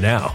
now.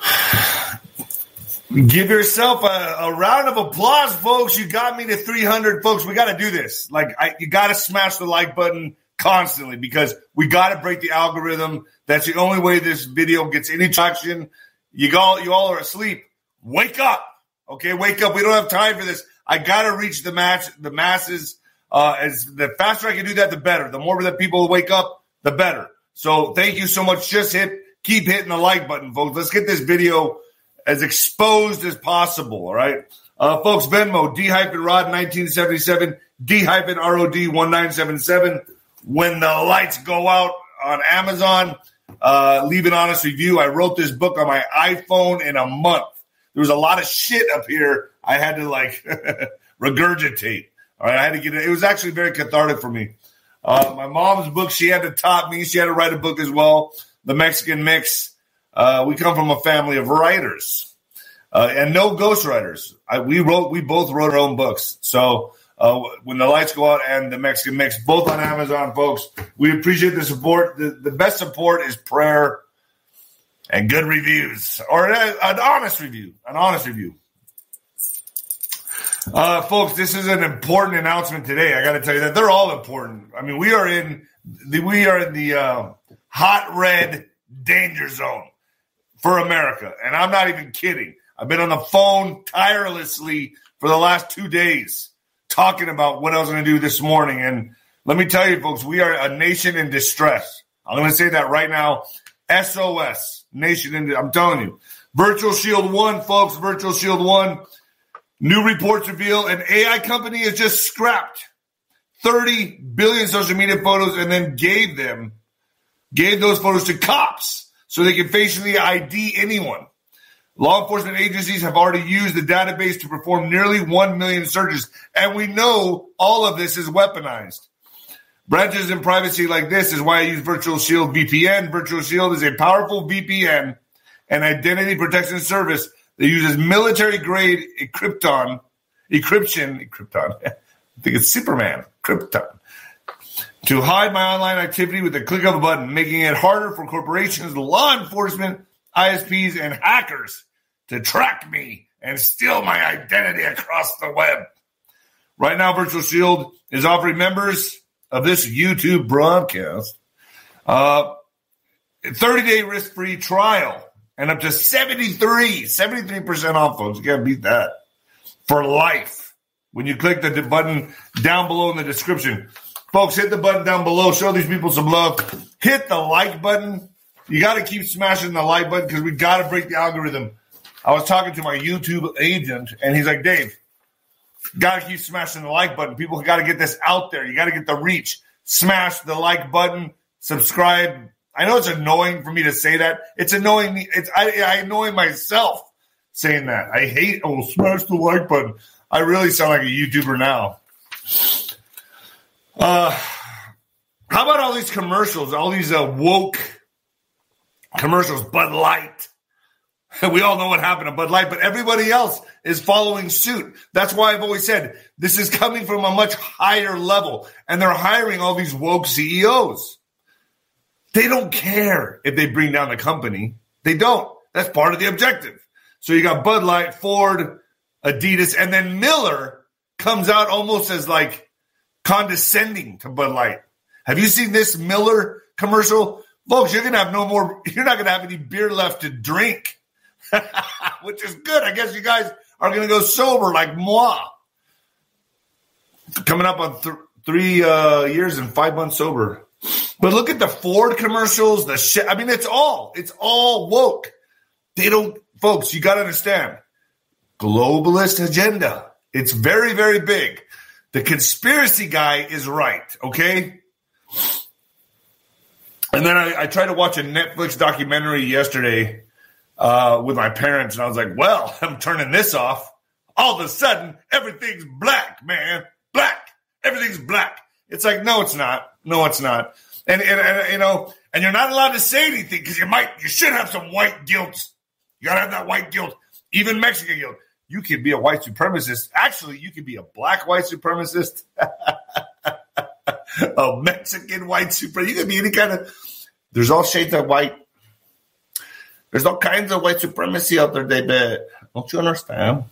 Give yourself a, a, round of applause, folks. You got me to 300, folks. We got to do this. Like, I, you got to smash the like button constantly because we got to break the algorithm. That's the only way this video gets any traction. You all, you all are asleep. Wake up. Okay, wake up. We don't have time for this. I got to reach the match, the masses. Uh, as the faster I can do that, the better. The more that people wake up, the better. So thank you so much. Just hit, keep hitting the like button, folks. Let's get this video as exposed as possible. All right, uh, folks. Venmo D hyphen Rod 1977 D hyphen ROD 1977. When the lights go out on Amazon, uh, leave an honest review. I wrote this book on my iPhone in a month. There was a lot of shit up here. I had to like regurgitate. All right, I had to get it. It was actually very cathartic for me. Uh, my mom's book, she had to top me. She had to write a book as well. The Mexican Mix. Uh, we come from a family of writers uh, and no ghostwriters. I, we wrote, we both wrote our own books. So uh, when the lights go out and the Mexican Mix, both on Amazon, folks, we appreciate the support. The, the best support is prayer and good reviews, or an honest review, an honest review. Uh, folks, this is an important announcement today. I got to tell you that they're all important. I mean, we are in the we are in the uh, hot red danger zone for America, and I'm not even kidding. I've been on the phone tirelessly for the last two days talking about what I was going to do this morning, and let me tell you, folks, we are a nation in distress. I'm going to say that right now. SOS nation in. I'm telling you, Virtual Shield One, folks. Virtual Shield One New reports reveal an AI company has just scrapped 30 billion social media photos and then gave them, gave those photos to cops so they can facially ID anyone. Law enforcement agencies have already used the database to perform nearly 1 million searches, and we know all of this is weaponized. Branches in privacy like this is why I use Virtual Shield VPN. Virtual Shield is a powerful VPN and identity protection service that uses military grade encrypton, encryption, encrypton. I think it's Superman, Krypton, to hide my online activity with the click of a button, making it harder for corporations, law enforcement, ISPs, and hackers to track me and steal my identity across the web. Right now, Virtual Shield is offering members of this YouTube broadcast uh, 30 day risk free trial and up to 73, 73% off, folks. You can't beat that for life. When you click the button down below in the description, folks, hit the button down below. Show these people some love. Hit the like button. You got to keep smashing the like button because we got to break the algorithm. I was talking to my YouTube agent, and he's like, Dave, got to keep smashing the like button. People got to get this out there. You got to get the reach. Smash the like button, subscribe, I know it's annoying for me to say that. It's annoying. Me. It's I, I annoy myself saying that. I hate. Oh, smash the like button. I really sound like a YouTuber now. Uh, how about all these commercials? All these uh, woke commercials. Bud Light. We all know what happened to Bud Light, but everybody else is following suit. That's why I've always said this is coming from a much higher level, and they're hiring all these woke CEOs. They don't care if they bring down the company. They don't. That's part of the objective. So you got Bud Light, Ford, Adidas, and then Miller comes out almost as like condescending to Bud Light. Have you seen this Miller commercial? Folks, you're gonna have no more, you're not gonna have any beer left to drink. Which is good. I guess you guys are gonna go sober like moi. Coming up on th- three uh, years and five months sober. But look at the Ford commercials, the shit. I mean, it's all, it's all woke. They don't, folks, you got to understand globalist agenda. It's very, very big. The conspiracy guy is right. Okay. And then I, I tried to watch a Netflix documentary yesterday uh, with my parents, and I was like, well, I'm turning this off. All of a sudden, everything's black, man. Black. Everything's black. It's like, no, it's not. No, it's not. And, and, and you know, and you're not allowed to say anything because you might, you should have some white guilt. You gotta have that white guilt, even Mexican guilt. You can be a white supremacist. Actually, you can be a black white supremacist, a Mexican white supremacist. You can be any kind of. There's all shades of white. There's all kinds of white supremacy out there, David. Don't you understand?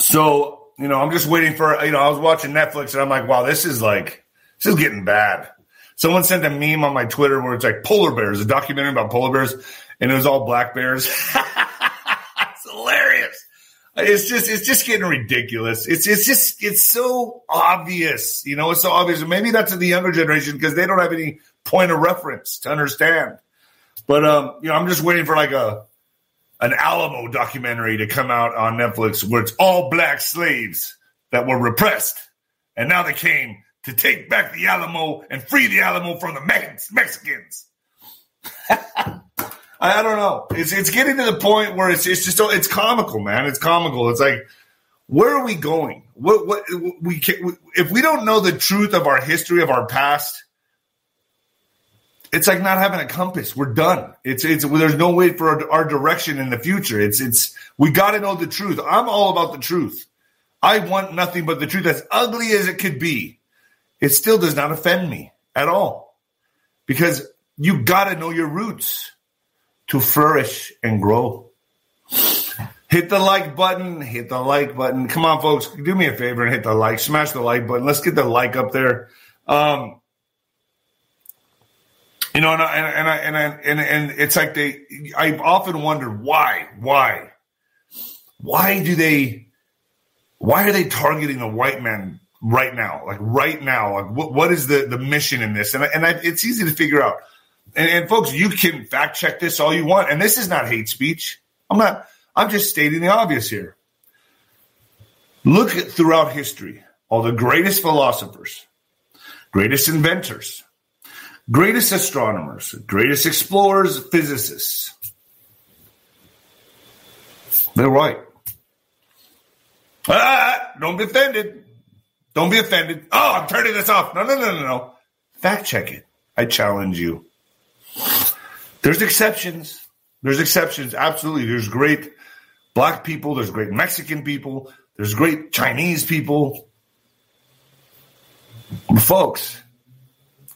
So, you know, I'm just waiting for, you know, I was watching Netflix and I'm like, wow, this is like, this is getting bad. Someone sent a meme on my Twitter where it's like polar bears, a documentary about polar bears, and it was all black bears. it's just it's just getting ridiculous. It's it's just it's so obvious, you know. It's so obvious. Maybe that's in the younger generation because they don't have any point of reference to understand. But um, you know, I'm just waiting for like a an Alamo documentary to come out on Netflix where it's all black slaves that were repressed, and now they came to take back the Alamo and free the Alamo from the Mex- Mexicans. I, don't know. It's it's getting to the point where it's it's just it's comical, man. It's comical. It's like where are we going? What what we can, if we don't know the truth of our history of our past? It's like not having a compass. We're done. It's it's there's no way for our, our direction in the future. It's it's we got to know the truth. I'm all about the truth. I want nothing but the truth, as ugly as it could be it still does not offend me at all because you got to know your roots to flourish and grow. Hit the like button, hit the like button. Come on, folks, do me a favor and hit the like, smash the like button. Let's get the like up there. Um, you know, and I, and I, and I, and, and it's like they, I've often wondered why, why, why do they, why are they targeting the white man right now? Like right now, like what, what is the, the mission in this? And, and I, it's easy to figure out. And, and folks, you can fact check this all you want. And this is not hate speech. I'm not, I'm just stating the obvious here. Look at throughout history, all the greatest philosophers, greatest inventors, greatest astronomers, greatest explorers, physicists. They're right. Ah, don't be offended. Don't be offended. Oh, I'm turning this off. No, no, no, no, no. Fact check it. I challenge you. There's exceptions. There's exceptions. Absolutely. There's great black people. There's great Mexican people. There's great Chinese people. Folks,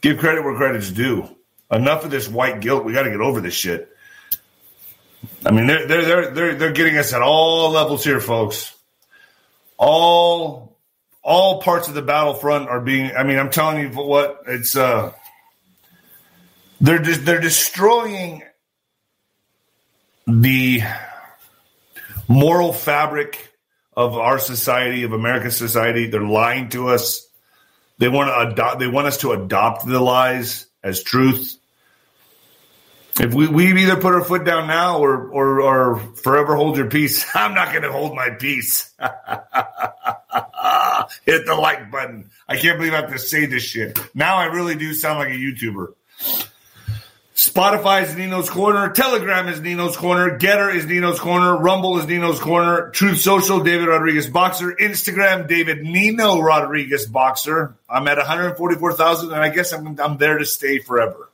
give credit where credit's due. Enough of this white guilt. We got to get over this shit. I mean, they're, they're, they're, they're, they're getting us at all levels here, folks. All all parts of the battlefront are being. I mean, I'm telling you what it's. uh They're just they're destroying the moral fabric of our society, of American society. They're lying to us. They want to adopt. They want us to adopt the lies as truth. If we, we either put our foot down now or, or, or forever hold your peace, I'm not going to hold my peace. Hit the like button. I can't believe I have to say this shit. Now I really do sound like a YouTuber. Spotify is Nino's Corner. Telegram is Nino's Corner. GETTR is Nino's Corner. Rumble is Nino's Corner. Truth Social, David Rodriguez Boxer. Instagram, David Nino Rodriguez Boxer. I'm at 144,000 and I guess I'm, I'm there to stay forever.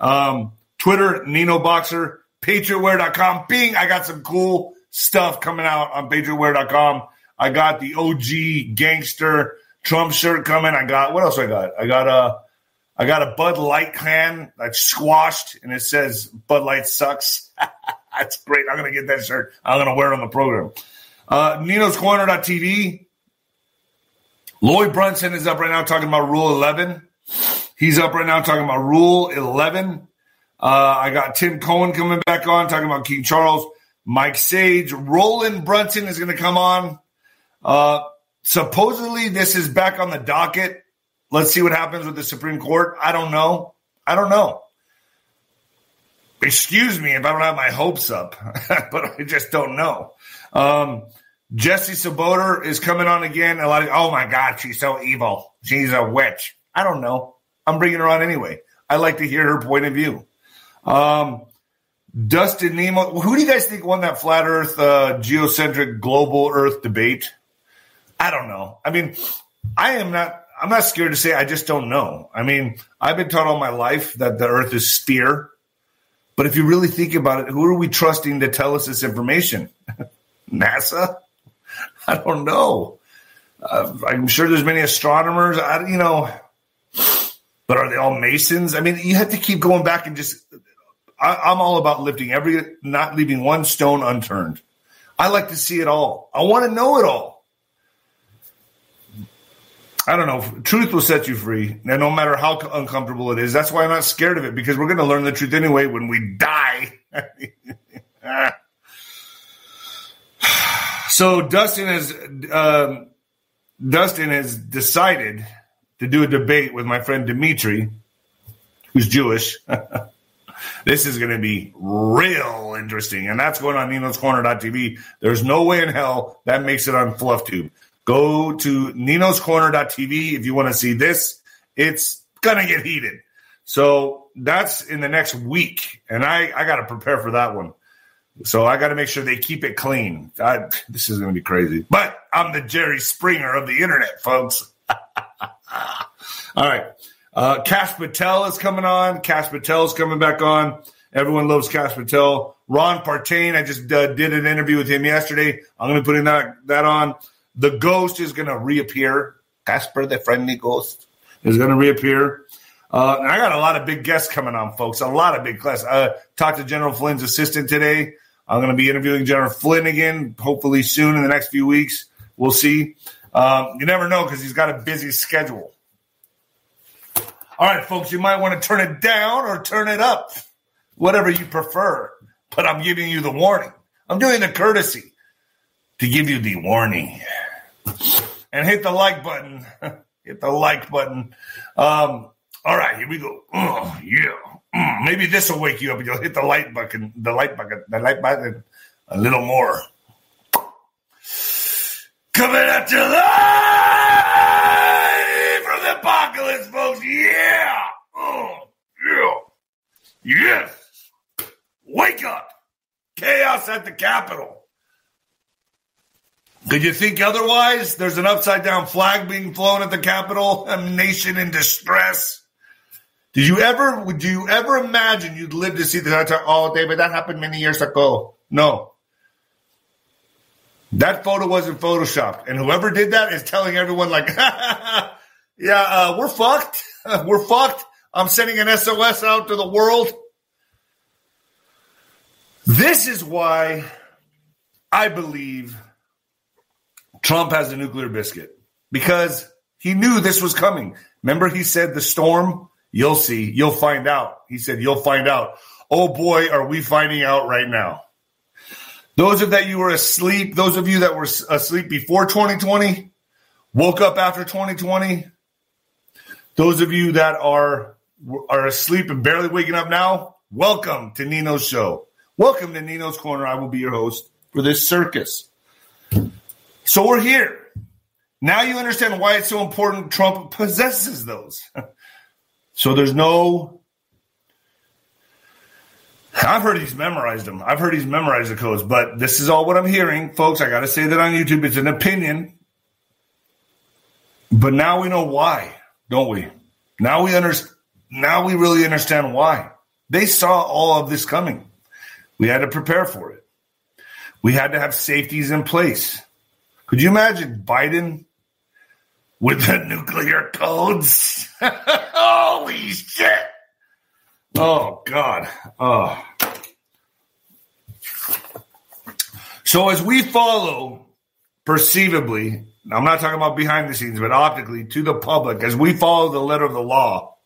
Um, Twitter, Nino Boxer. PatriotWear.com. Bing, I got some cool stuff coming out on PatriotWear.com. I got the OG gangster Trump shirt coming. I got what else I got? I got a I got a Bud Light can that's squashed and it says Bud Light sucks. that's great. I'm gonna get that shirt. I'm gonna wear it on the program. Uh, Nino's Corner.tv. Lloyd Brunson is up right now talking about Rule 11. He's up right now talking about Rule 11. Uh, I got Tim Cohen coming back on talking about King Charles. Mike Sage, Raland Brunson is going to come on uh, supposedly, this is back on the docket. Let's see what happens with the Supreme Court. I don't know. I don't know. Excuse me if I don't have my hopes up, but I just don't know. Um, Jessie Czebotar is coming on again. A lot of, oh my God, she's so evil. She's a witch. I don't know. I'm bringing her on anyway. I like to hear her point of view. Um, Dustin Nemo, who do you guys think won that flat Earth, uh, geocentric global Earth debate? I don't know. I mean, I am not. I'm not scared to say I just don't know. I mean, I've been taught all my life that the Earth is sphere. But if you really think about it, who are we trusting to tell us this information? NASA? I don't know. Uh, I'm sure there's many astronomers. I, you know, but are they all Masons? I mean, you have to keep going back and just. I, I'm all about lifting every, not leaving one stone unturned. I like to see it all. I want to know it all. I don't know. Truth will set you free, and no matter how uncomfortable it is. That's why I'm not scared of it because we're going to learn the truth anyway when we die. so Dustin has um, Dustin has decided to do a debate with my friend Dimitri, who's Jewish. this is going to be real interesting. And that's going on Nino's Corner.tv. There's no way in hell that makes it on FluffTube. Go to Nino's Corner.tv if you want to see this. It's going to get heated. So that's in the next week. And I, I got to prepare for that one. So I got to make sure they keep it clean. I, this is going to be crazy. But I'm the Jerry Springer of the internet, folks. All right. Uh, Kash Patel is coming on. Kash Patel is coming back on. Everyone loves Kash Patel. Ron Partain, I just uh, did an interview with him yesterday. I'm going to be putting that, that on. The ghost is going to reappear. Casper, the friendly ghost, is going to reappear. Uh, I got a lot of big guests coming on, folks. A lot of big guests. Uh, talked to General Flynn's assistant today. I'm going to be interviewing General Flynn again, hopefully soon in the next few weeks. We'll see. Um, you never know because he's got a busy schedule. All right, folks, you might want to turn it down or turn it up, whatever you prefer. But I'm giving you the warning. I'm doing the courtesy to give you the warning. And hit the like button. hit the like button. Um, all right, here we go. Oh, yeah. Mm, maybe this will wake you up. You'll hit the light button, the light button, the light button a little more. Coming at you live from the apocalypse, folks. Yeah. Oh, yeah. Yes. Wake up. Chaos at the Capitol. Could you think otherwise? There's an upside down flag being flown at the Capitol, a nation in distress. Did you ever, would you ever imagine you'd live to see that? Oh, David, that happened many years ago. No. That photo wasn't photoshopped. And whoever did that is telling everyone, like, yeah, uh, we're fucked. we're fucked. I'm sending an SOS out to the world. This is why I believe Trump has a nuclear biscuit because he knew this was coming. Remember, he said the storm, you'll see, you'll find out. He said, you'll find out. Oh boy, are we finding out right now. Those of that you were asleep, those of you that were asleep before 2020, woke up after 2020, those of you that are are asleep and barely waking up now, welcome to Nino's show. Welcome to Nino's Corner. I will be your host for this circus. So we're here. Now you understand why it's so important Trump possesses those. so there's no I've heard he's memorized them. I've heard he's memorized the codes, but this is all what I'm hearing, folks. I got to say that on YouTube. It's an opinion, but now we know why, don't we? Now we understand. Now we really understand why they saw all of this coming. We had to prepare for it. We had to have safeties in place. Could you imagine Biden with the nuclear codes? Holy shit! Oh God. Oh. So as we follow perceivably, I'm not talking about behind the scenes, but optically to the public, as we follow the letter of the law,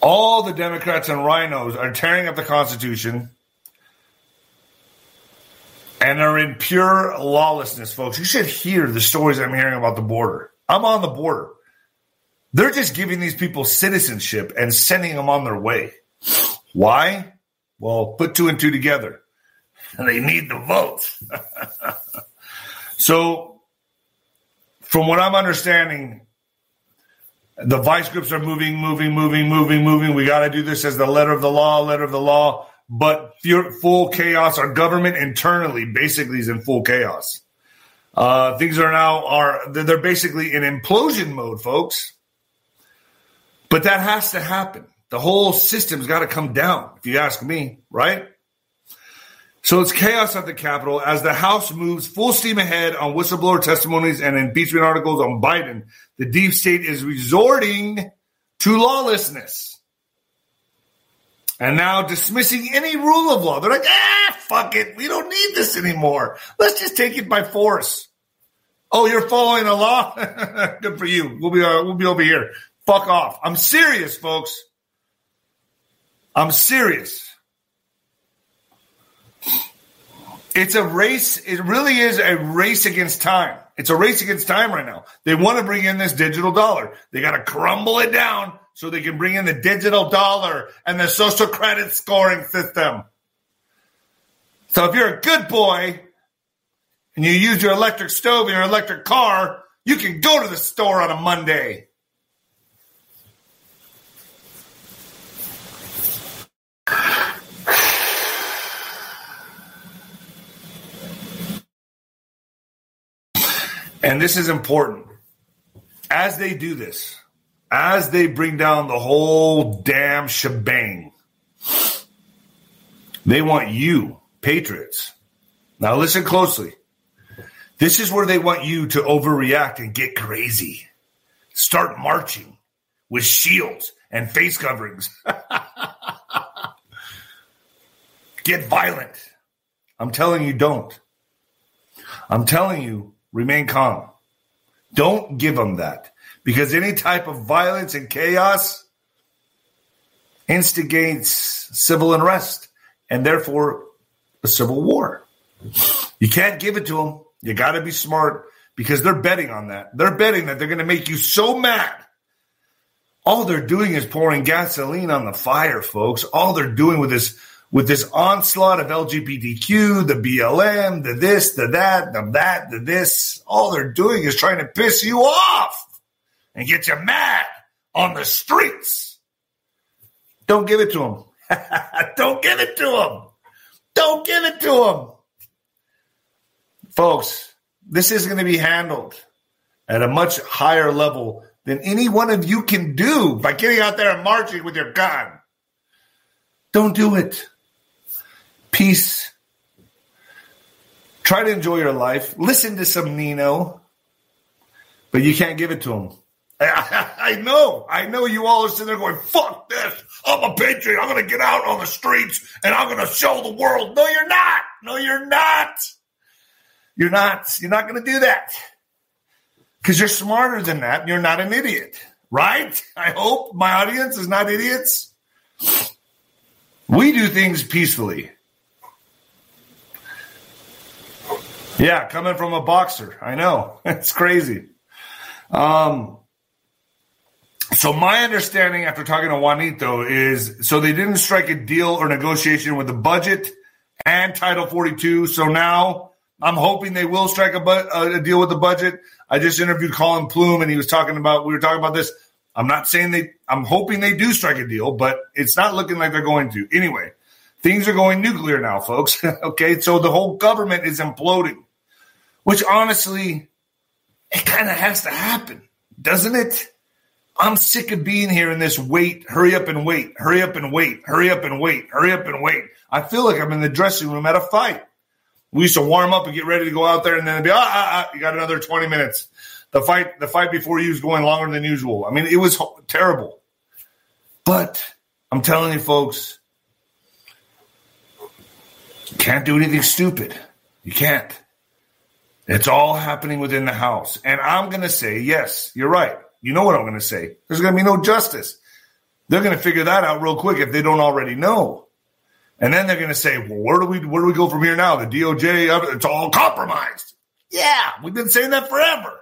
all the Democrats and RINOs are tearing up the Constitution and are in pure lawlessness, folks. You should hear the stories I'm hearing about the border. I'm on the border. They're just giving these people citizenship and sending them on their way. Why? Well, put two and two together. They need the votes. so, from what I'm understanding, The vice grips are moving, moving, moving, moving, moving. We got to do this as the letter of the law, letter of the law. But full chaos. Our government internally basically is in full chaos. Uh, things are now are they're basically in implosion mode, folks. But that has to happen. The whole system's got to come down, if you ask me, right? So it's chaos at the Capitol as the House moves full steam ahead on whistleblower testimonies and impeachment articles on Biden. The deep state is resorting to lawlessness and now dismissing any rule of law. They're like, ah, fuck it. We don't need this anymore. Let's just take it by force. Oh, you're following a law? Good for you. We'll be, uh, we'll be over here. Fuck off. I'm serious, folks. I'm serious. It's a race. It really is a race against time. It's a race against time right now. They want to bring in this digital dollar. They got to crumble it down so they can bring in the digital dollar and the social credit scoring system. So if you're a good boy and you use your electric stove in your electric car, you can go to the store on a Monday. And this is important. As they do this, as they bring down the whole damn shebang, they want you, patriots. Now listen closely. This is where they want you to overreact and get crazy. Start marching with shields and face coverings. get violent. I'm telling you, don't. I'm telling you, Remain calm. Don't give them that because any type of violence and chaos instigates civil unrest and therefore a civil war. You can't give it to them. You got to be smart because they're betting on that. They're betting that they're going to make you so mad. All they're doing is pouring gasoline on the fire, folks. All they're doing with this with this onslaught of LGBTQ, the BLM, the this, the that, the that, the this, all they're doing is trying to piss you off and get you mad on the streets. Don't give it to them. Don't give it to them. Don't give it to them. Folks, this is going to be handled at a much higher level than any one of you can do by getting out there and marching with your gun. Don't do it peace. Try to enjoy your life. Listen to some Nino, but you can't give it to him. I, know, I know you all are sitting there going, fuck this. I'm a patriot. I'm going to get out on the streets and I'm going to show the world. No, you're not. No, you're not. You're not. You're not going to do that because you're smarter than that. you're not an idiot, right? I hope my audience is not idiots. We do things peacefully. Yeah, coming from a boxer. I know. It's crazy. Um, so my understanding after talking to Juanito is so they didn't strike a deal or negotiation with the budget and Title 42. So now I'm hoping they will strike a, bu- a deal with the budget. I just interviewed Collin Plume and he was talking about, we were talking about this. I'm not saying they, I'm hoping they do strike a deal, but it's not looking like they're going to. Anyway, things are going nuclear now, folks. okay. So the whole government is imploding which honestly, it kind of has to happen, doesn't it? I'm sick of being here in this wait, hurry up and wait, hurry up and wait, hurry up and wait, hurry up and wait. I feel like I'm in the dressing room at a fight. We used to warm up and get ready to go out there, and then it'd be, ah, ah, ah, you got another 20 minutes. The fight, the fight before you was going longer than usual. I mean, it was terrible. But I'm telling you, folks, you can't do anything stupid. You can't. It's all happening within the house. And I'm going to say, yes, you're right. You know what I'm going to say. There's going to be no justice. They're going to figure that out real quick if they don't already know. And then they're going to say, well, where do we where do we go from here now? The DOJ, uh, it's all compromised. Yeah, we've been saying that forever.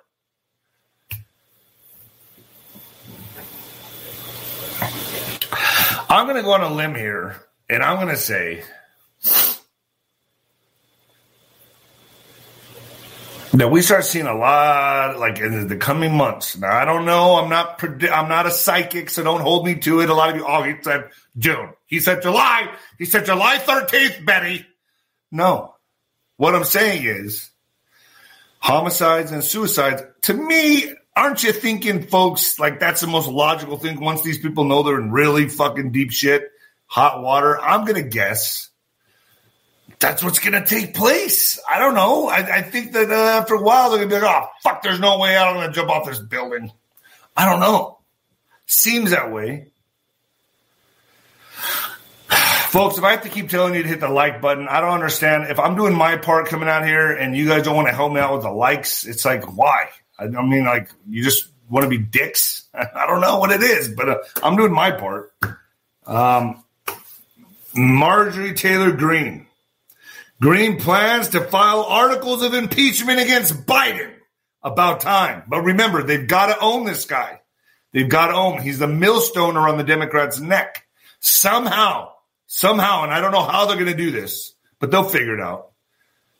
I'm going to go on a limb here, and I'm going to say that we start seeing a lot like in the coming months. Now I don't know. I'm not predi- I'm not a psychic, so don't hold me to it. A lot of you, oh, he said June. He said July. He said July 13th, Betty. No. What I'm saying is homicides and suicides, to me, aren't you thinking, folks, like that's the most logical thing once these people know they're in really fucking deep shit, hot water? I'm to guess that's what's going to take place. I don't know. I, I think that uh, after a while, they're going to be like, oh, fuck, there's no way out. I'm going to jump off this building. I don't know. Seems that way. Folks, if I have to keep telling you to hit the like button, I don't understand. If I'm doing my part coming out here and you guys don't want to help me out with the likes, it's like, why? I, I mean, like, you just want to be dicks? I don't know what it is, but uh, I'm doing my part. Um, Marjorie Taylor Greene Greene plans to file articles of impeachment against Biden. About time. But remember, they've got to own this guy. They've got to own. He's the millstone around the Democrats' neck. Somehow, somehow, and I don't know how they're going to do this, but they'll figure it out.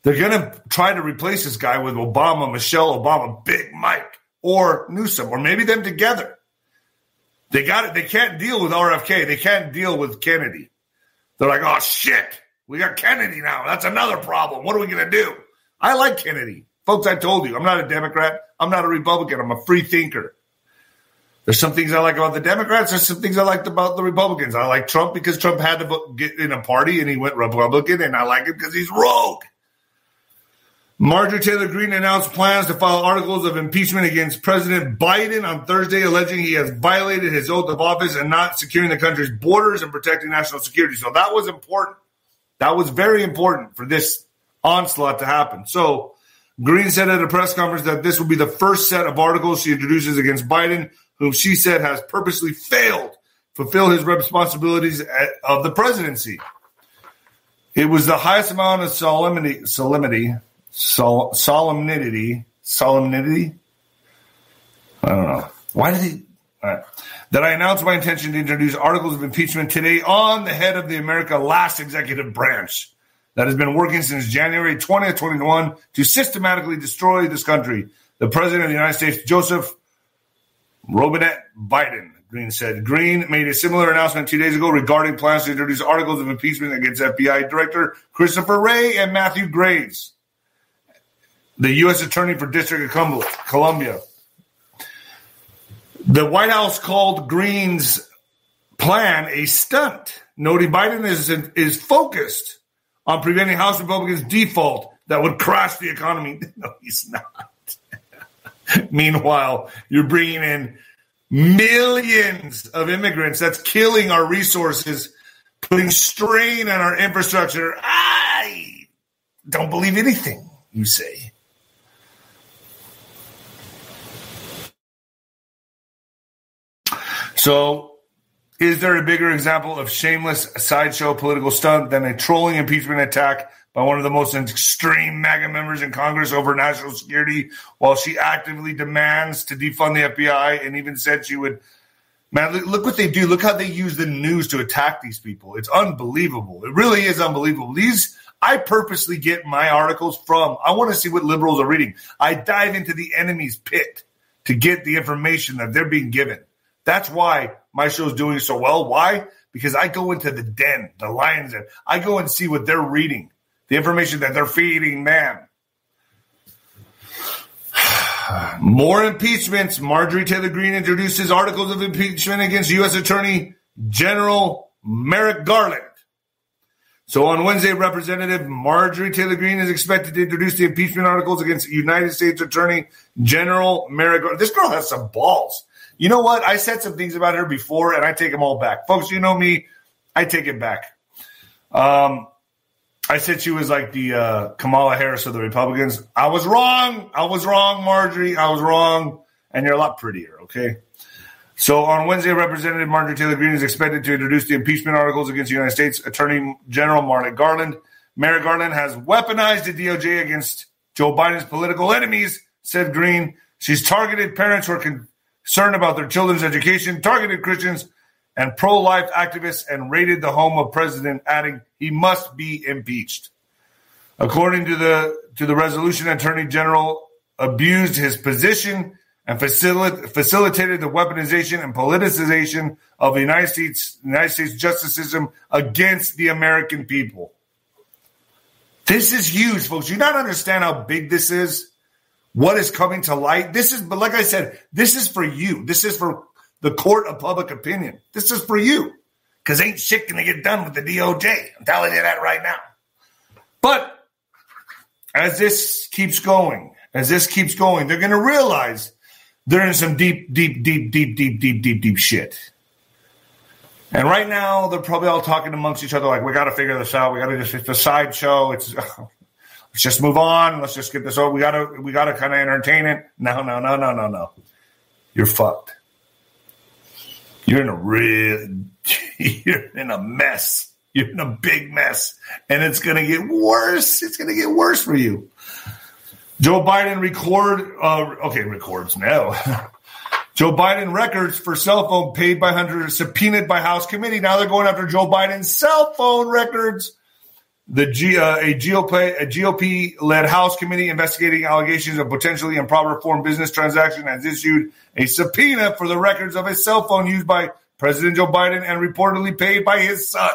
They're going to try to replace this guy with Obama, Michelle Obama, Big Mike, or Newsom, or maybe them together. They got it. They can't deal with RFK. They can't deal with Kennedy. They're like, oh shit. We got Kennedy now. That's another problem. What are we going to do? I like Kennedy. Folks, I told you, I'm not a Democrat. I'm not a Republican. I'm a free thinker. There's some things I like about the Democrats. There's some things I liked about the Republicans. I like Trump because Trump had to get in a party and he went Republican, and I like him because he's rogue. Marjorie Taylor Greene announced plans to file articles of impeachment against President Biden on Thursday, alleging he has violated his oath of office and not securing the country's borders and protecting national security. So that was important. That was very important for this onslaught to happen. So Greene said at a press conference that this will be the first set of articles she introduces against Biden, whom she said has purposely failed to fulfill his responsibilities of the presidency. It was the highest amount of solemnity, solemnity, sol, solemnity, solemnity. I don't know. Why did he? That I announced my intention to introduce articles of impeachment today on the head of the America last executive branch that has been working since January 20th, 2021 to systematically destroy this country. The President of the United States, Joseph Robinette Biden, Greene said. Greene made a similar announcement two days ago regarding plans to introduce articles of impeachment against FBI Director Christopher Wray and Matthew Graves, the U.S. Attorney for District of Columbia. The White House called Greene's plan a stunt, noting Biden is, is focused on preventing House Republicans' default that would crash the economy. No, he's not. Meanwhile, you're bringing in millions of immigrants. That's killing our resources, putting strain on our infrastructure. I don't believe anything you say. So, is there a bigger example of shameless sideshow political stunt than a trolling impeachment attack by one of the most extreme MAGA members in Congress over national security while she actively demands to defund the FBI and even said she would? Man, look what they do. Look how they use the news to attack these people. It's unbelievable. It really is unbelievable. These I purposely get my articles from. I want to see what liberals are reading. I dive into the enemy's pit to get the information that they're being given. That's why my show is doing so well. Why? Because I go into the den, the lion's den. I go and see what they're reading, the information that they're feeding man. More impeachments. Marjorie Taylor Greene introduces articles of impeachment against U.S. Attorney General Merrick Garland. So on Wednesday, Representative Marjorie Taylor Greene is expected to introduce the impeachment articles against United States Attorney General Merrick Garland. This girl has some balls. You know what? I said some things about her before, and I take them all back. Folks, you know me. I take it back. Um, I said she was like the uh, Kamala Harris of the Republicans. I was wrong. I was wrong, Marjorie. I was wrong. And you're a lot prettier, okay? So on Wednesday, Representative Marjorie Taylor Greene is expected to introduce the impeachment articles against the United States Attorney General Merrick Garland. Merrick Garland has weaponized the DOJ against Joe Biden's political enemies, said Greene. She's targeted parents who are con- concerned about their children's education, targeted Christians and pro life activists, and raided the home of President, adding, he must be impeached. According to the to the resolution, Attorney General abused his position and facil- facilitated the weaponization and politicization of the United States United States justice system against the American people. This is huge, folks. You not understand how big this is. What is coming to light? This is, but like I said, this is for you. This is for the court of public opinion. This is for you because ain't shit going to get done with the DOJ. I'm telling you that right now. But as this keeps going, as this keeps going, they're going to realize they're in some deep, deep, deep, deep, deep, deep, deep, deep shit. And right now, they're probably all talking amongst each other like, we got to figure this out. We got to just, it's a sideshow. It's, let's just move on. Let's just get this over. We got to, we got to kind of entertain it. No, no, no, no, no, no. You're fucked. You're in a real, you're in a mess. You're in a big mess. And it's to get worse. It's to get worse for you. Joe Biden record, uh, okay, records now. Joe Biden records for cell phone paid by Hunter subpoenaed by House committee. Now they're going after Joe Biden's cell phone records. The G, uh, a GOP, a GOP led House committee investigating allegations of potentially improper foreign business transaction has issued a subpoena for the records of a cell phone used by President Joe Biden and reportedly paid by his son,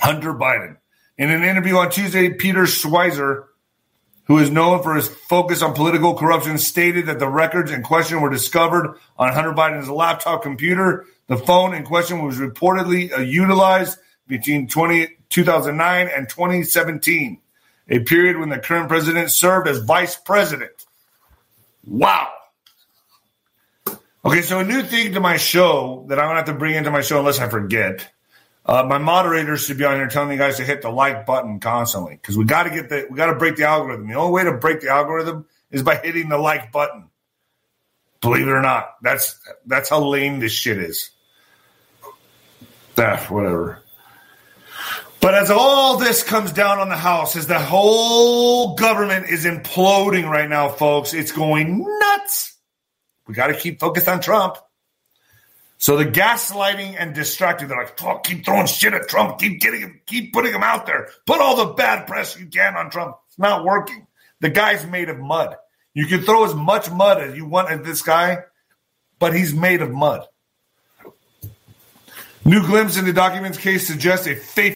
Hunter Biden. In an interview on Tuesday, Peter Schweizer, who is known for his focus on political corruption, stated that the records in question were discovered on Hunter Biden's laptop computer. The phone in question was reportedly uh, utilized between 20, 2009 and 2017, a period when the current president served as vice president. Wow. Okay, so a new thing to my show that I'm to have to bring into my show unless I forget. Uh, my moderators should be on here telling you guys to hit the like button constantly because we got to get the we got to break the algorithm. The only way to break the algorithm is by hitting the like button. Believe it or not, that's that's how lame this shit is. Ah, whatever. But as all this comes down on the House, as the whole government is imploding right now, folks, it's going nuts. We got to keep focused on Trump. So the gaslighting and distracting, they're like, keep throwing shit at Trump, keep getting him, keep putting him out there, put all the bad press you can on Trump. It's not working. The guy's made of mud. You can throw as much mud as you want at this guy, but he's made of mud. New glimpse in the documents case suggests a fake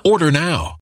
Order now.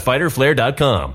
www.fighterflare.com.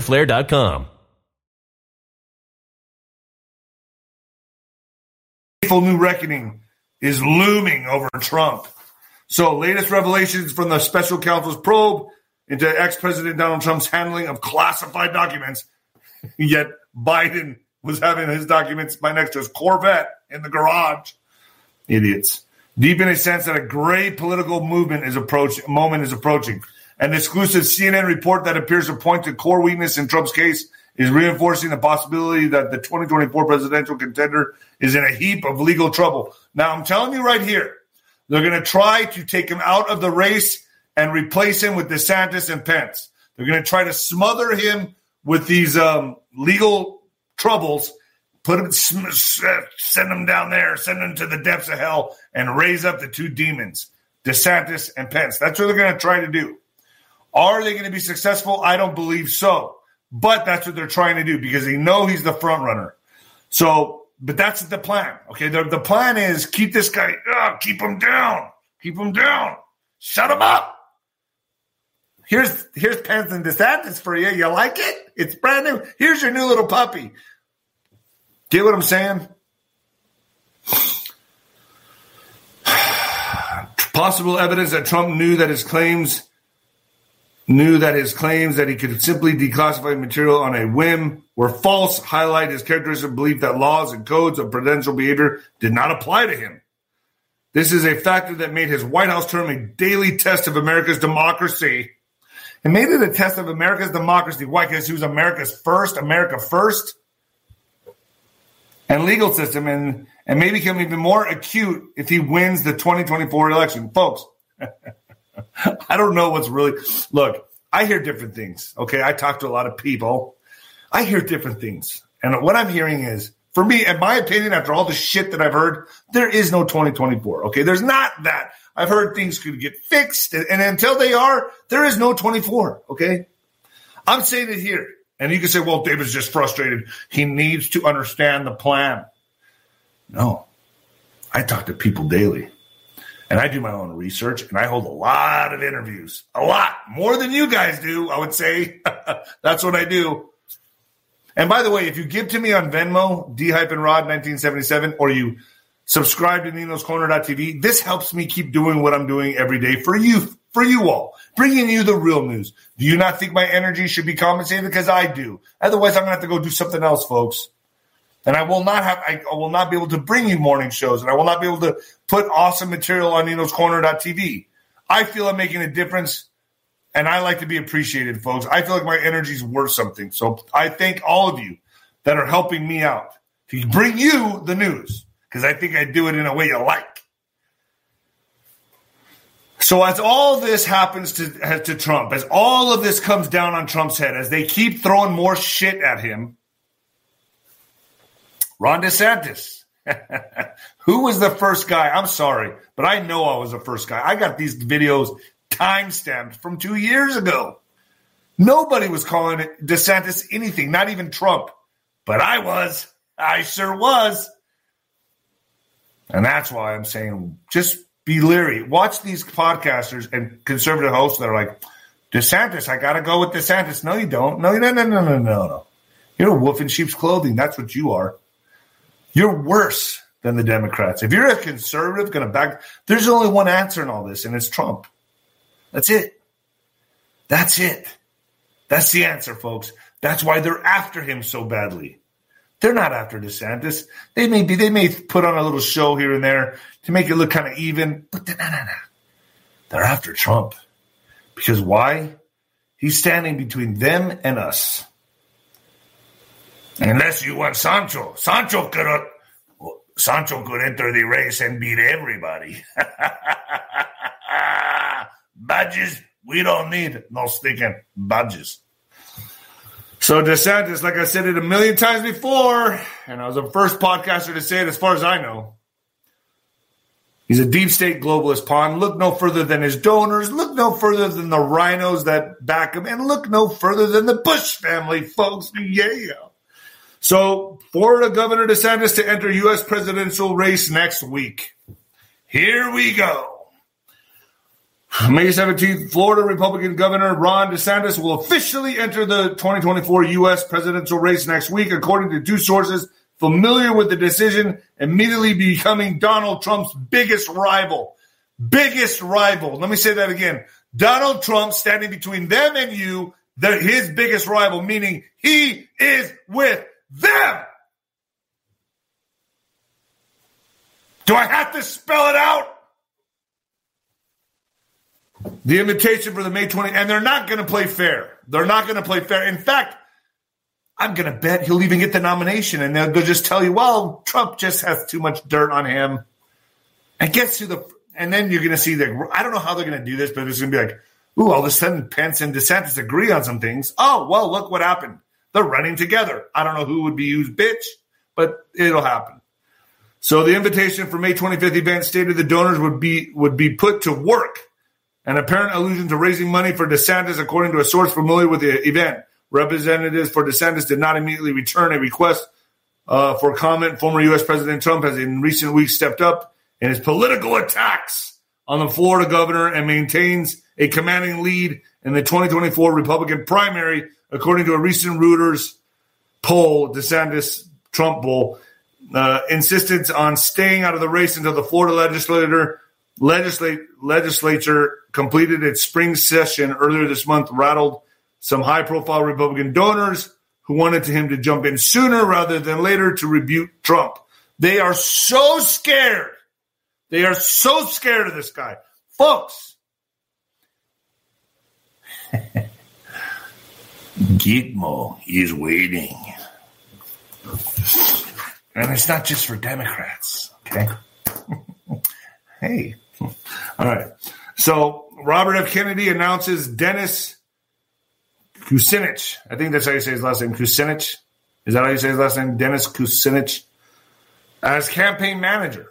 Painful new reckoning is looming over Trump. So, latest revelations from the special counsel's probe into ex President Donald Trump's handling of classified documents. Yet Biden was having his documents by next to his Corvette in the garage. Idiots. Deep in a sense that a great political movement is approach moment is approaching. An exclusive CNN report that appears to point to core weakness in Trump's case is reinforcing the possibility that the 2024 presidential contender is in a heap of legal trouble. Now, I'm telling you right here, they're going to try to take him out of the race and replace him with DeSantis and Pence. They're going to try to smother him with these um, legal troubles, put him, send him down there, send him to the depths of hell, and raise up the two demons, DeSantis and Pence. That's what they're going to try to do. Are they going to be successful? I don't believe so. But that's what they're trying to do because they know he's the front runner. So, but that's the plan. Okay. The, the plan is keep this guy, uh, keep him down, keep him down, shut him up. Here's here's Pence and DeSantis for you. You like it? It's brand new. Here's your new little puppy. Get what I'm saying? Possible evidence that Trump knew that his claims knew that his claims that he could simply declassify material on a whim were false, highlight his characteristic belief that laws and codes of prudential behavior did not apply to him. This is a factor that made his White House term a daily test of America's democracy. It made it a test of America's democracy. Why? Because he was America's first, America first, and legal system, and and may become even more acute if he wins the 2024 election, folks. I don't know what's really. Look, I hear different things. Okay. I talk to a lot of people. I hear different things. And what I'm hearing is, for me, in my opinion, after all the shit that I've heard, there is no 2024. Okay. There's not that. I've heard things could get fixed. And, and until they are, there is no 24. Okay. I'm saying it here. And you can say, well, David's just frustrated. He needs to understand the plan. No. I talk to people daily and I do my own research and I hold a lot of interviews, a lot more than you guys do. I would say that's what I do. And by the way, if you give to me on Venmo, D hyphen Rod 1977, or you subscribe to Nino's Corner.tv, this helps me keep doing what I'm doing every day for you, for you all, bringing you the real news. Do you not think my energy should be compensated? Because I do. Otherwise, I'm going to have to go do something else, folks and I will not have I will not be able to bring you morning shows, and I will not be able to put awesome material on Nino's Corner.tv. I feel I'm making a difference, and I like to be appreciated, folks. I feel like my energy is worth something. So I thank all of you that are helping me out to bring you the news because I think I do it in a way you like. So as all this happens to to Trump, as all of this comes down on Trump's head, as they keep throwing more shit at him Ron DeSantis. Who was the first guy? I'm sorry, but I know I was the first guy. I got these videos time stamped from two years ago. Nobody was calling DeSantis anything, not even Trump. But I was. I sure was. And that's why I'm saying just be leery. Watch these podcasters and conservative hosts that are like, DeSantis, I got to go with DeSantis. No, you don't. No, no, no, no, no, no, no. You're a wolf in sheep's clothing. That's what you are. You're worse than the Democrats. If you're a conservative going to back, there's only one answer in all this, and it's Trump. That's it. That's it. That's the answer, folks. That's why they're after him so badly. They're not after DeSantis. They may be, they may put on a little show here and there to make it look kind of even, but no, no, no. They're after Trump. Because why? He's standing between them and us. Unless you want Sancho. Sancho could Sancho could enter the race and beat everybody. badges, we don't need no sticking badges. So DeSantis, like I said it a million times before, and I was the first podcaster to say it as far as I know. He's a deep state globalist pawn. Look no further than his donors. Look no further than the RINOs that back him. And look no further than the Bush family, folks. Yeah. So, Florida Governor DeSantis to enter U.S. presidential race next week. Here we go. May 17th, Florida Republican Governor Ron DeSantis will officially enter the 2024 U.S. presidential race next week, according to two sources familiar with the decision, immediately becoming Donald Trump's biggest rival. Biggest rival. Let me say that again. Donald Trump standing between them and you, his biggest rival, meaning he is with them. Do I have to spell it out? The invitation for the May 20, and they're not going to play fair. They're not going to play fair. In fact, I'm going to bet he'll even get the nomination, and they'll, they'll just tell you, well, Trump just has too much dirt on him. And gets to the, and then you're going to see that. I don't know how they're going to do this, but it's going to be like, ooh, all of a sudden Pence and DeSantis agree on some things. Oh, well, look what happened. They're running together. I don't know who would be used bitch, but it'll happen. So the invitation for May 25th event stated the donors would be would be put to work an apparent allusion to raising money for DeSantis, according to a source familiar with the event. Representatives for DeSantis did not immediately return a request uh, for comment. Former U.S. President Trump has in recent weeks stepped up in his political attacks on the Florida governor and maintains a commanding lead in the 2024 Republican primary, according to a recent Reuters poll, DeSantis Trump poll. Uh, insistence on staying out of the race until the Florida legislator legislate, legislature completed its spring session earlier this month, rattled some high profile Republican donors who wanted him to jump in sooner rather than later to rebuke Trump. They are so scared. They are so scared of this guy. Folks, Gitmo is waiting. And it's not just for Democrats, okay? hey, all right. So Robert F. Kennedy announces Dennis Kucinich. I think that's how you say his last name. Kucinich. Is that how you say his last name? Dennis Kucinich as campaign manager.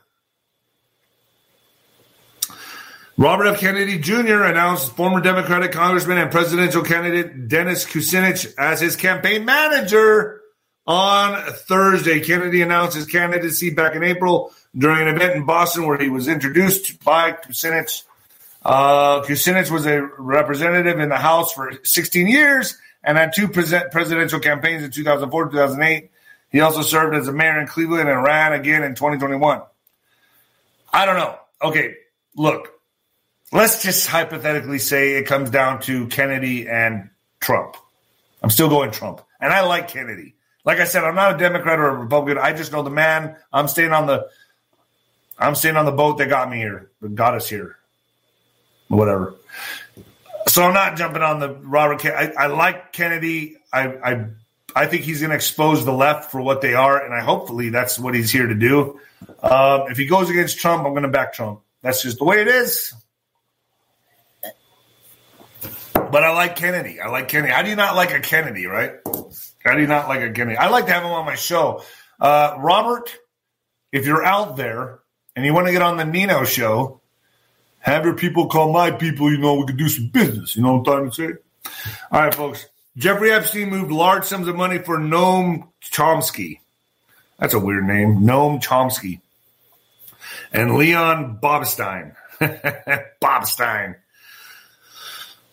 Robert F. Kennedy Jr. announced former Democratic Congressman and presidential candidate Dennis Kucinich as his campaign manager on Thursday. Kennedy announced his candidacy back in April during an event in Boston where he was introduced by Kucinich. Uh, Kucinich was a representative in the House for 16 years and had two presidential campaigns in 2004 2008. He also served as a mayor in Cleveland and ran again in 2021. I don't know. Okay, look, let's just hypothetically say it comes down to Kennedy and Trump. I'm still going Trump. And I like Kennedy. Like I said, I'm not a Democrat or a Republican. I just know the man. I'm staying on the I'm staying on the boat that got me here, that got us here. Whatever. So I'm not jumping on the Robert. I, I like Kennedy. I, I I think he's going to expose the left for what they are, and I hopefully that's what he's here to do. Um, if he goes against Trump, I'm going to back Trump. That's just the way it is. But I like Kennedy. I like Kennedy. How do you not like a Kennedy, right? How do you not like a Kennedy? I like to have him on my show. Uh, Robert, if you're out there, and you want to get on the Nino show, have your people call my people. You know, we could do some business. You know what I'm trying to say? All right, folks. Jeffrey Epstein moved large sums of money for Noam Chomsky. That's a weird name. Noam Chomsky. And Leon Bobstein. Bobstein.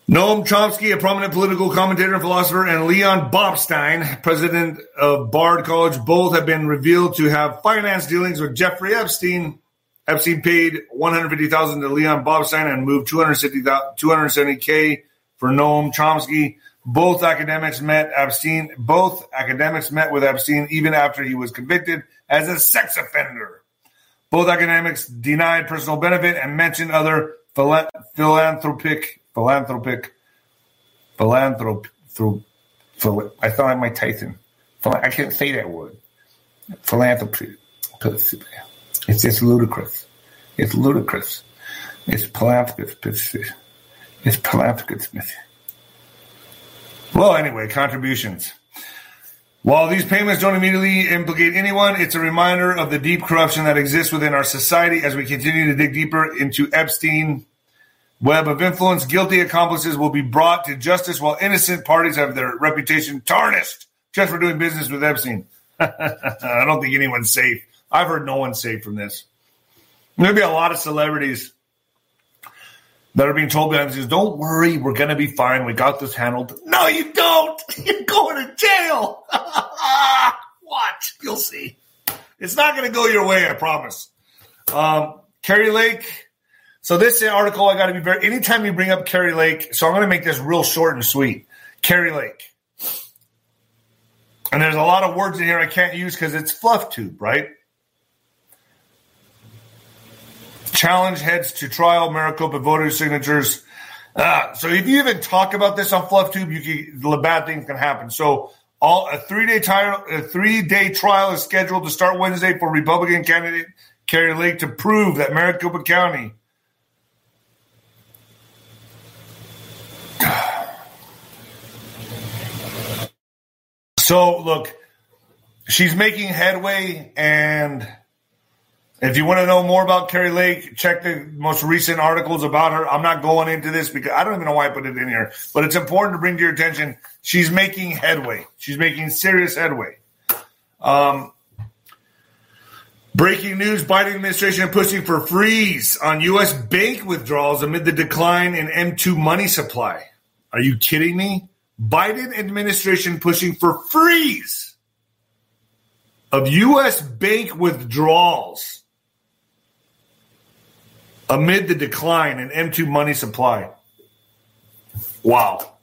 Noam Chomsky, a prominent political commentator and philosopher, and Leon Bobstein, president of Bard College, both have been revealed to have finance dealings with Jeffrey Epstein. Epstein paid 150000 to Leon Bobstein and moved 270k for Noam Chomsky. Both academics met Epstein. Both academics met with Epstein even after he was convicted as a sex offender. Both academics denied personal benefit and mentioned other philanthropic philanthropic, philanthrop, phil, I thought I might Tyson. I can't say that word. Philanthropy. It's just ludicrous. It's ludicrous. It's philanthropist. It's philanthropist. Well, anyway, contributions. While these payments don't immediately implicate anyone, it's a reminder of the deep corruption that exists within our society as we continue to dig deeper into Epstein web of influence. Guilty accomplices will be brought to justice while innocent parties have their reputation tarnished just for doing business with Epstein. I don't think anyone's safe. I've heard no one's safe from this. Maybe a lot of celebrities that are being told behind the scenes, don't worry, we're going to be fine. We got this handled. No, you don't. You're going to jail. Watch. You'll see. It's not going to go your way, I promise. Um, Kari Lake so this article, I got to be very. Anytime you bring up Kari Lake, so I'm going to make this real short and sweet. Kari Lake, and there's a lot of words in here I can't use because it's fluff tube, right? Challenge heads to trial. Maricopa voter signatures. Uh, so if you even talk about this on fluff tube, you can the bad things can happen. So all a three day trial, a three day trial is scheduled to start Wednesday for Republican candidate Kari Lake to prove that Maricopa County So look, she's making headway, and if you want to know more about Kari Lake, check the most recent articles about her. I'm not going into this because I don't even know why I put it in here, but it's important to bring to your attention. She's making headway. She's making serious headway. Um, breaking news: Biden administration pushing for freeze on U.S. bank withdrawals amid the decline in M2 money supply. Are you kidding me? Biden administration pushing for freeze of U.S. bank withdrawals amid the decline in M2 money supply. Wow.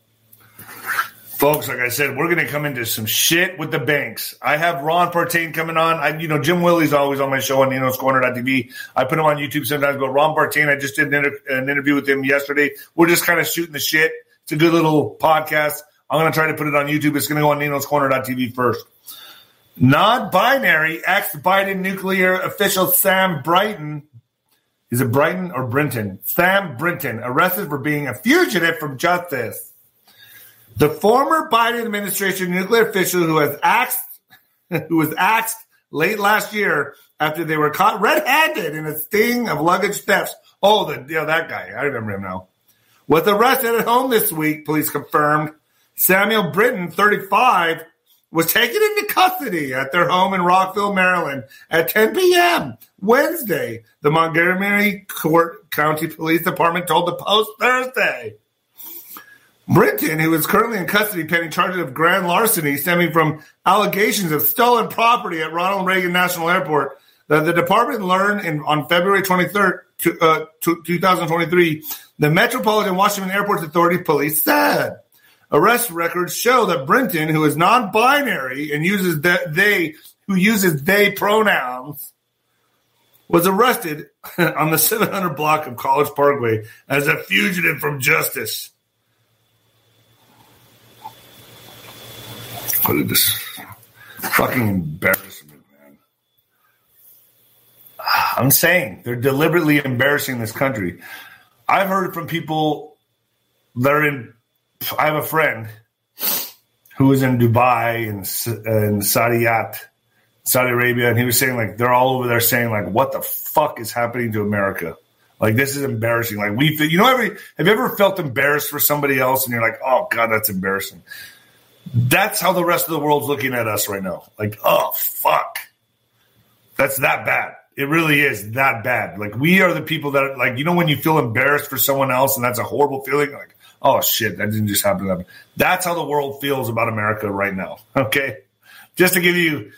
Folks, like I said, we're going to come into some shit with the banks. I have Ron Partain coming on. I, you know, Jim Willie's always on my show on Nino's Corner.tv. I put him on YouTube sometimes, but Ron Partain, I just did an, inter- an interview with him yesterday. We're just kind of shooting the shit. It's a good little podcast. I'm going to try to put it on YouTube. It's going to go on Nino's Corner.tv first. Non binary ex Biden nuclear official Sam Brighton. Is it Brighton or Brinton? Sam Brinton arrested for being a fugitive from justice. The former Biden administration nuclear official who was asked, who was asked late last year after they were caught red-handed in a sting of luggage thefts. Oh, the yeah, that guy. I remember him now was arrested at home this week, police confirmed. Samuel Britton, 35, was taken into custody at their home in Rockville, Maryland at 10 p.m. Wednesday, the Montgomery Court County Police Department told the Post Thursday. Brinton, who is currently in custody pending charges of grand larceny stemming from allegations of stolen property at Ronald Reagan National Airport, that the department learned in, on February 23rd, to, uh, 2023 the Metropolitan Washington Airport Authority police said. Arrest records show that Brinton, who is non-binary and uses the, they, who uses they pronouns, was arrested on the 700 block of College Parkway as a fugitive from justice. What is this fucking embarrassment, man? I'm saying they're deliberately embarrassing this country. I've heard from people that are in. I have a friend who was in Dubai and in Saudiyat, Saudi Arabia, and he was saying like they're all over there saying like, "What the fuck is happening to America?" Like this is embarrassing. Like we, you know, every have you ever felt embarrassed for somebody else, and you're like, "Oh God, that's embarrassing." That's how the rest of the world's looking at us right now. Like, oh fuck, that's that bad. It really is that bad. Like we are the people that like you know when you feel embarrassed for someone else and that's a horrible feeling. Like Oh shit, that didn't just happen. That's how the world feels about America right now. Okay, just to give you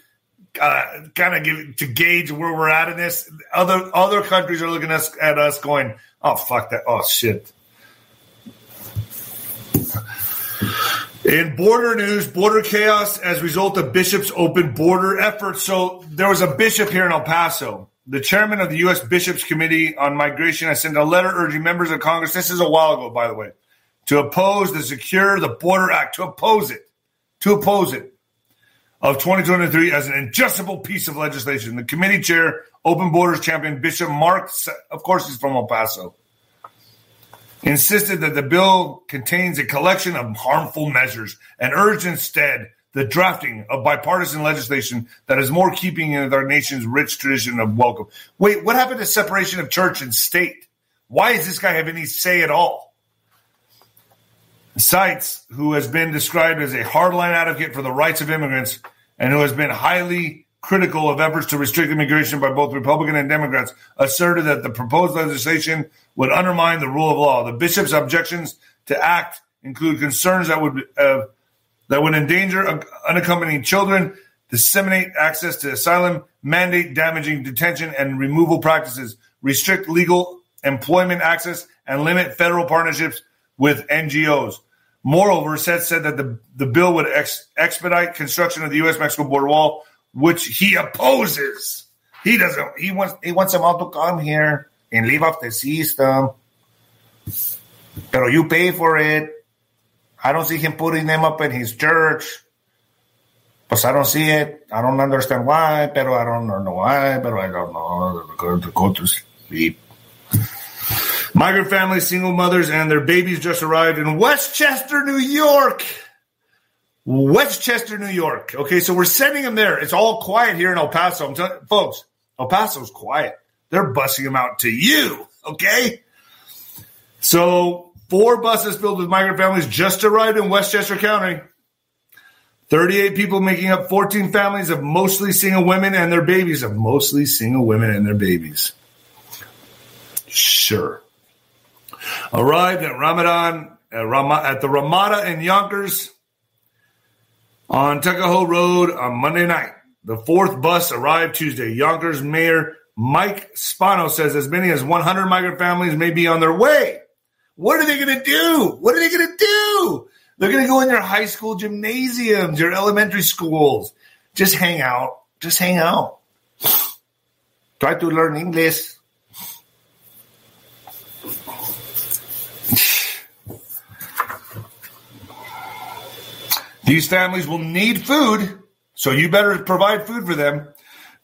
uh, kind of give to gauge where we're at in this. Other other countries are looking at us, at us going, "Oh fuck that! Oh shit." In border news, border chaos as a result of bishops' open border efforts. So there was a bishop here in El Paso. The chairman of the U.S. Bishops Committee on Migration has sent a letter urging members of Congress. This is a while ago, by the way, to oppose the Secure the Border Act. To oppose it. To oppose it of 2023 as an adjustable piece of legislation. The committee chair, Open Borders champion Bishop Mark, of course, he's from El Paso insisted that the bill contains a collection of harmful measures and urged instead the drafting of bipartisan legislation that is more keeping with our nation's rich tradition of welcome. Wait, what happened to separation of church and state? Why does this guy have any say at all? Seitz, who has been described as a hardline advocate for the rights of immigrants and who has been highly critical of efforts to restrict immigration by both Republican and Democrats, asserted that the proposed legislation would undermine the rule of law. The bishop's objections to act include concerns that would uh, that would endanger unaccompanied children, disseminate access to asylum, mandate damaging detention and removal practices, restrict legal employment access, and limit federal partnerships with NGOs. Moreover, Seitz said that the, the bill would ex- expedite construction of the U.S. Mexico border wall, which he opposes. He doesn't. He wants. He wants them all to come here and leave off the system. But you pay for it. I don't see him putting them up in his church. But I don't see it. I don't understand why, but I don't know why, but I don't know. To, go to sleep. Migrant families, single mothers, and their babies just arrived in Westchester, New York. Westchester, New York. Okay, so we're sending them there. It's all quiet here in El Paso. I'm telling folks, El Paso's quiet. They're busing them out to you. Okay. So four buses filled with migrant families just arrived in Westchester County. 38 people making up 14 families of mostly single women and their babies, of mostly single women and their babies. Sure. Arrived at Ramadan, at the Ramada in Yonkers on Tuckahoe Road on Monday night. The fourth bus arrived Tuesday. Yonkers Mayor Mike Spano says as many as 100 migrant families may be on their way. What are they going to do? What are they going to do? They're going to go in your high school gymnasiums, your elementary schools. Just hang out. Just hang out. Try to learn English. These families will need food, so you better provide food for them.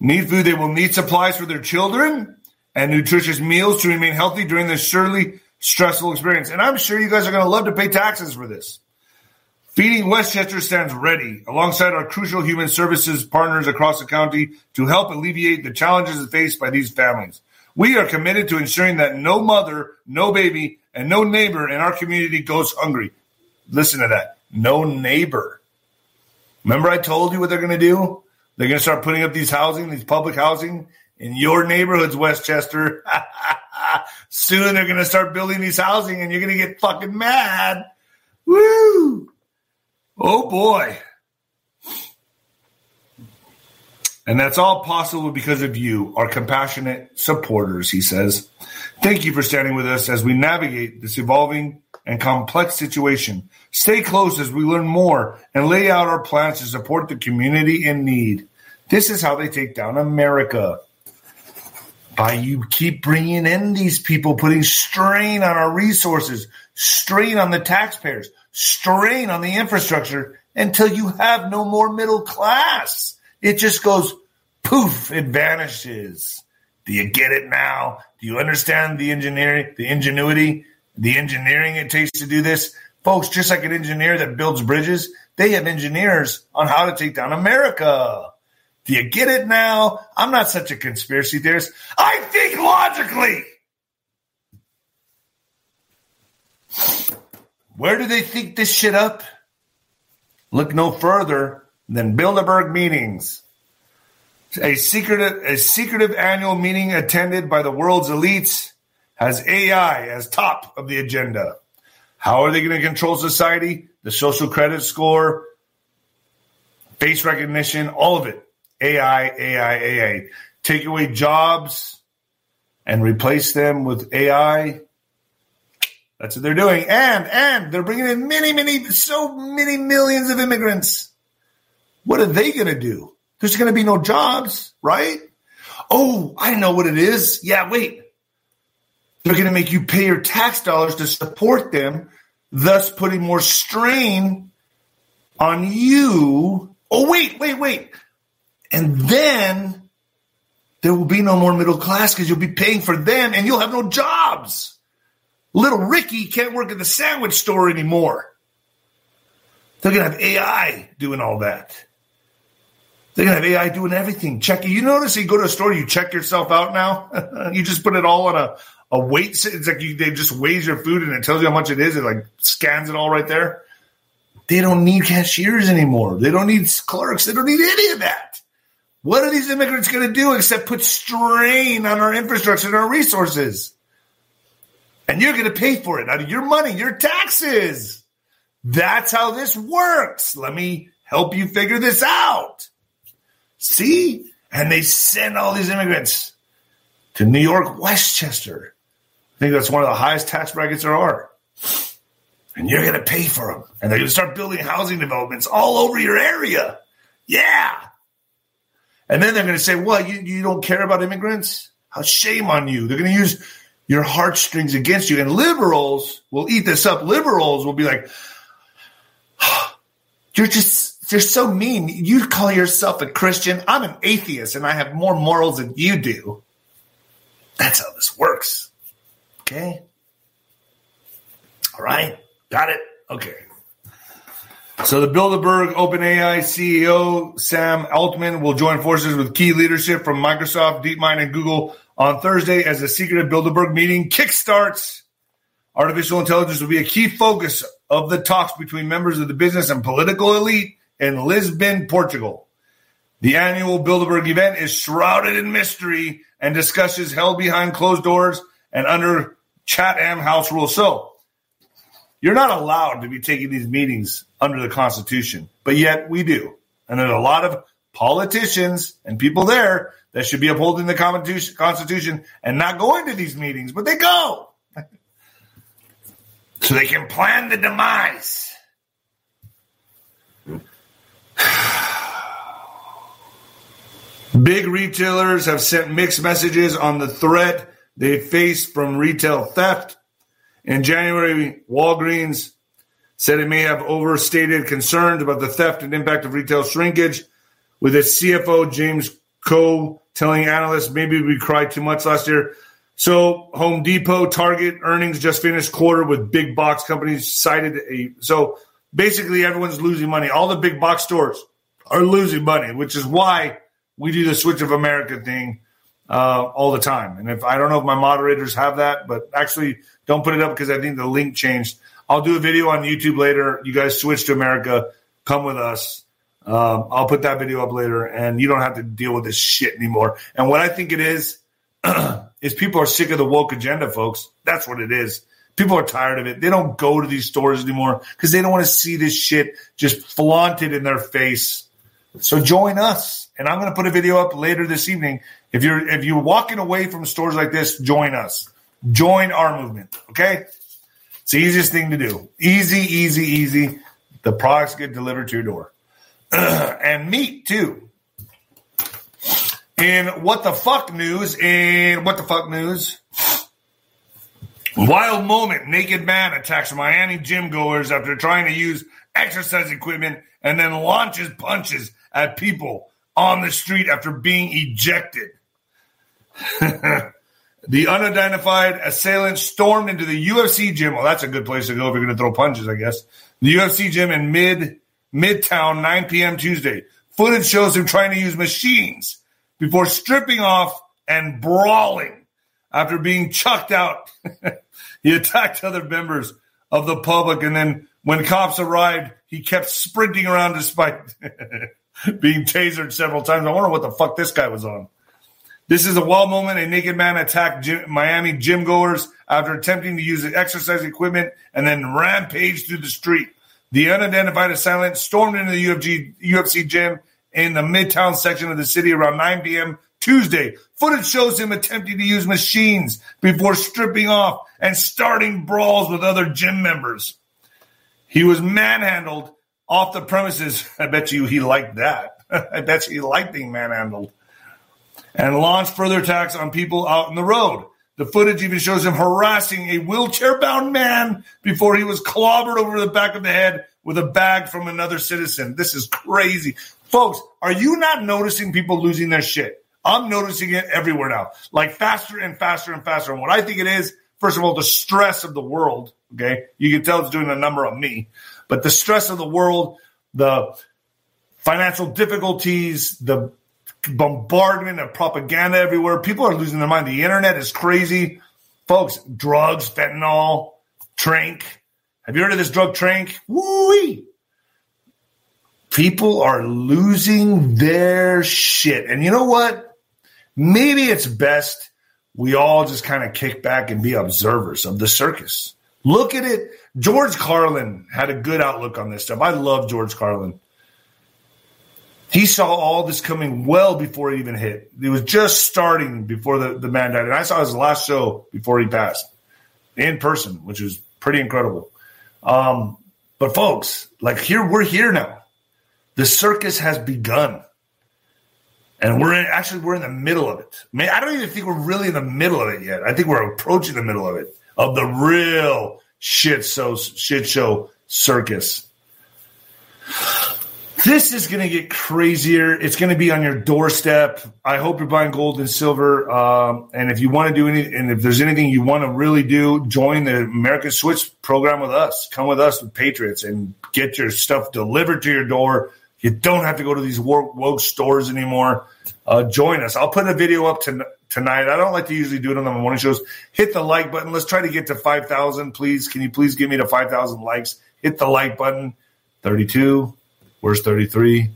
Need food, they will need supplies for their children and nutritious meals to remain healthy during this surely stressful experience. And I'm sure you guys are going to love to pay taxes for this. Feeding Westchester stands ready alongside our crucial human services partners across the county to help alleviate the challenges faced by these families. We are committed to ensuring that no mother, no baby, and no neighbor in our community goes hungry. Listen to that no neighbor. Remember, I told you what they're going to do? They're going to start putting up these housing, these public housing in your neighborhoods, Westchester. Soon they're going to start building these housing and you're going to get fucking mad. Woo! Oh boy. And that's all possible because of you, our compassionate supporters, he says. Thank you for standing with us as we navigate this evolving and complex situation. Stay close as we learn more and lay out our plans to support the community in need. This is how they take down America. By you keep bringing in these people, putting strain on our resources, strain on the taxpayers, strain on the infrastructure until you have no more middle class. It just goes poof, it vanishes. Do you get it now? Do you understand the engineering, the ingenuity, the engineering it takes to do this? Folks, just like an engineer that builds bridges, they have engineers on how to take down America. Do you get it now? I'm not such a conspiracy theorist. I think logically. Where do they think this shit up? Look no further than Bilderberg meetings. A secretive, a secretive annual meeting attended by the world's elites has AI as top of the agenda. How are they going to control society? The social credit score, face recognition, all of it. AI, AI, AI. Take away jobs and replace them with AI. That's what they're doing. And and they're bringing in many, many, so many millions of immigrants. What are they going to do? There's going to be no jobs, right? Oh, I know what it is. Yeah, wait. They're going to make you pay your tax dollars to support them, thus putting more strain on you. Oh, wait, wait, wait. And then there will be no more middle class because you'll be paying for them and you'll have no jobs. Little Ricky can't work at the sandwich store anymore. They're going to have AI doing all that. They're going to have AI doing everything. Check You notice you go to a store, you check yourself out now. you just put it all on a, a weight. It's like you, they just weighs your food and it tells you how much it is. It like scans it all right there. They don't need cashiers anymore. They don't need clerks. They don't need any of that. What are these immigrants going to do except put strain on our infrastructure and our resources? And you're going to pay for it out of your money, your taxes. That's how this works. Let me help you figure this out. See? And they send all these immigrants to New York, Westchester. Think that's one of the highest tax brackets there are. And you're going to pay for them. And they're going to start building housing developments all over your area. Yeah. And then they're going to say, well, you, you don't care about immigrants? How shame on you. They're going to use your heartstrings against you. And liberals will eat this up. Liberals will be like, you're just, you're so mean. You call yourself a Christian. I'm an atheist and I have more morals than you do. That's how this works. Okay. All right. Got it. Okay. So the Bilderberg OpenAI CEO Sam Altman will join forces with key leadership from Microsoft, DeepMind, and Google on Thursday as the secret Bilderberg meeting kickstarts. Artificial intelligence will be a key focus of the talks between members of the business and political elite in Lisbon, Portugal. The annual Bilderberg event is shrouded in mystery and discussions held behind closed doors and under Chatham House rules. So you're not allowed to be taking these meetings under the Constitution, but yet we do. And there's a lot of politicians and people there that should be upholding the Constitution and not going to these meetings, but they go. so they can plan the demise. Big retailers have sent mixed messages on the threat they face from retail theft in January, Walgreens said it may have overstated concerns about the theft and impact of retail shrinkage, with its CFO, James Kehoe, telling analysts maybe we cried too much last year. So Home Depot, Target earnings just finished quarter with big box companies cited a so basically everyone's losing money. All the big box stores are losing money, which is why we do the switch of America thing uh, all the time. And if I don't know if my moderators have that, but actually don't put it up because I think the link changed. I'll do a video on YouTube later. You guys switch to America. Come with us. Um, I'll put that video up later, and you don't have to deal with this shit anymore. And what I think it is is people are sick of the woke agenda, folks. That's what it is. People are tired of it. They don't go to these stores anymore because they don't want to see this shit just flaunted in their face. So join us, and I'm going to put a video up later this evening. If you're if you're walking away from stores like this, join us. Join our movement. Okay. It's the easiest thing to do. Easy, easy, easy. The products get delivered to your door. and meat too. In what the fuck news, in what the fuck news, wild moment. Naked man attacks Miami gym goers after trying to use exercise equipment and then launches punches at people on the street after being ejected. The unidentified assailant stormed into the UFC gym. Well, that's a good place to go if you're going to throw punches, I guess. The UFC gym in mid Midtown, 9 p.m. Tuesday. Footage shows him trying to use machines before stripping off and brawling after being chucked out. he attacked other members of the public, and then when cops arrived, he kept sprinting around despite being tasered several times. I wonder what the fuck this guy was on. This is a wild moment. A naked man attacked gym, Miami gym goers after attempting to use exercise equipment and then rampaged through the street. The unidentified assailant stormed into the UFC, UFC gym in the midtown section of the city around 9 p.m. Tuesday. Footage shows him attempting to use machines before stripping off and starting brawls with other gym members. He was manhandled off the premises. I bet you he liked that. I bet you he liked being manhandled. And launched further attacks on people out in the road. The footage even shows him harassing a wheelchair bound man before he was clobbered over the back of the head with a bag from another citizen. This is crazy. Folks, are you not noticing people losing their shit? I'm noticing it everywhere now, like faster and faster and faster. And what I think it is, first of all, the stress of the world. Okay. You can tell it's doing a number on me, but the stress of the world, the financial difficulties, the bombardment of propaganda everywhere. People are losing their mind. The internet is crazy. Folks, drugs, fentanyl, trank. Have you heard of this drug trank? Woo People are losing their shit. And you know what? Maybe it's best we all just kind of kick back and be observers of the circus. Look at it. George Carlin had a good outlook on this stuff. I love George Carlin. He saw all this coming well before it even hit. It was just starting before the, the man died. And I saw his last show before he passed in person, which was pretty incredible. Um, but folks, like here, we're here now. The circus has begun. And we're in, actually we're in the middle of it. I, mean, I don't even think we're really in the middle of it yet. I think we're approaching the middle of it of the real shit so shit show circus. This is going to get crazier. It's going to be on your doorstep. I hope you're buying gold and silver. Um, and if you want to do any, and if there's anything you want to really do, join the American Switch program with us. Come with us with Patriots and get your stuff delivered to your door. You don't have to go to these woke stores anymore. Uh, join us. I'll put a video up to, tonight. I don't like to usually do it on the morning shows. Hit the like button. Let's try to get to 5,000, please. Can you please give me the 5,000 likes? Hit the like button. 32. Where's 33?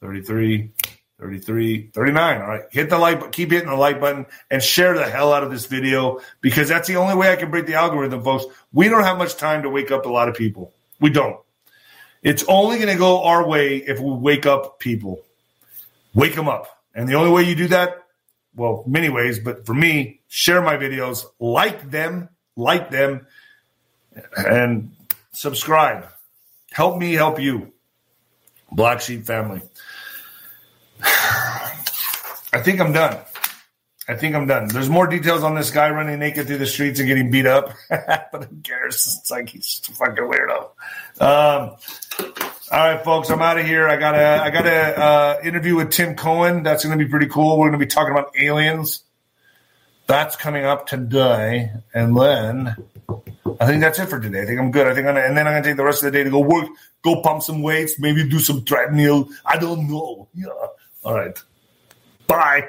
33. 33, 39. All right. Hit the like, keep hitting the like button and share the hell out of this video because that's the only way I can break the algorithm, folks. We don't have much time to wake up a lot of people. We don't. It's only going to go our way if we wake up people. Wake them up. And the only way you do that, well, many ways, but for me, share my videos, like them, like them, and subscribe. Help me help you. Black Sheep family. I think I'm done. I think I'm done. There's more details on this guy running naked through the streets and getting beat up, but who cares? It's like he's a fucking weirdo. Um, all right, folks, I'm out of here. I got a I got a uh, interview with Tim Cohen. That's going to be pretty cool. We're going to be talking about aliens. That's coming up today, and then I think that's it for today. I think I'm good. I think, I'm, and then I'm going to take the rest of the day to go work, go pump some weights, maybe do some treadmill. I don't know. Yeah. All right. Bye.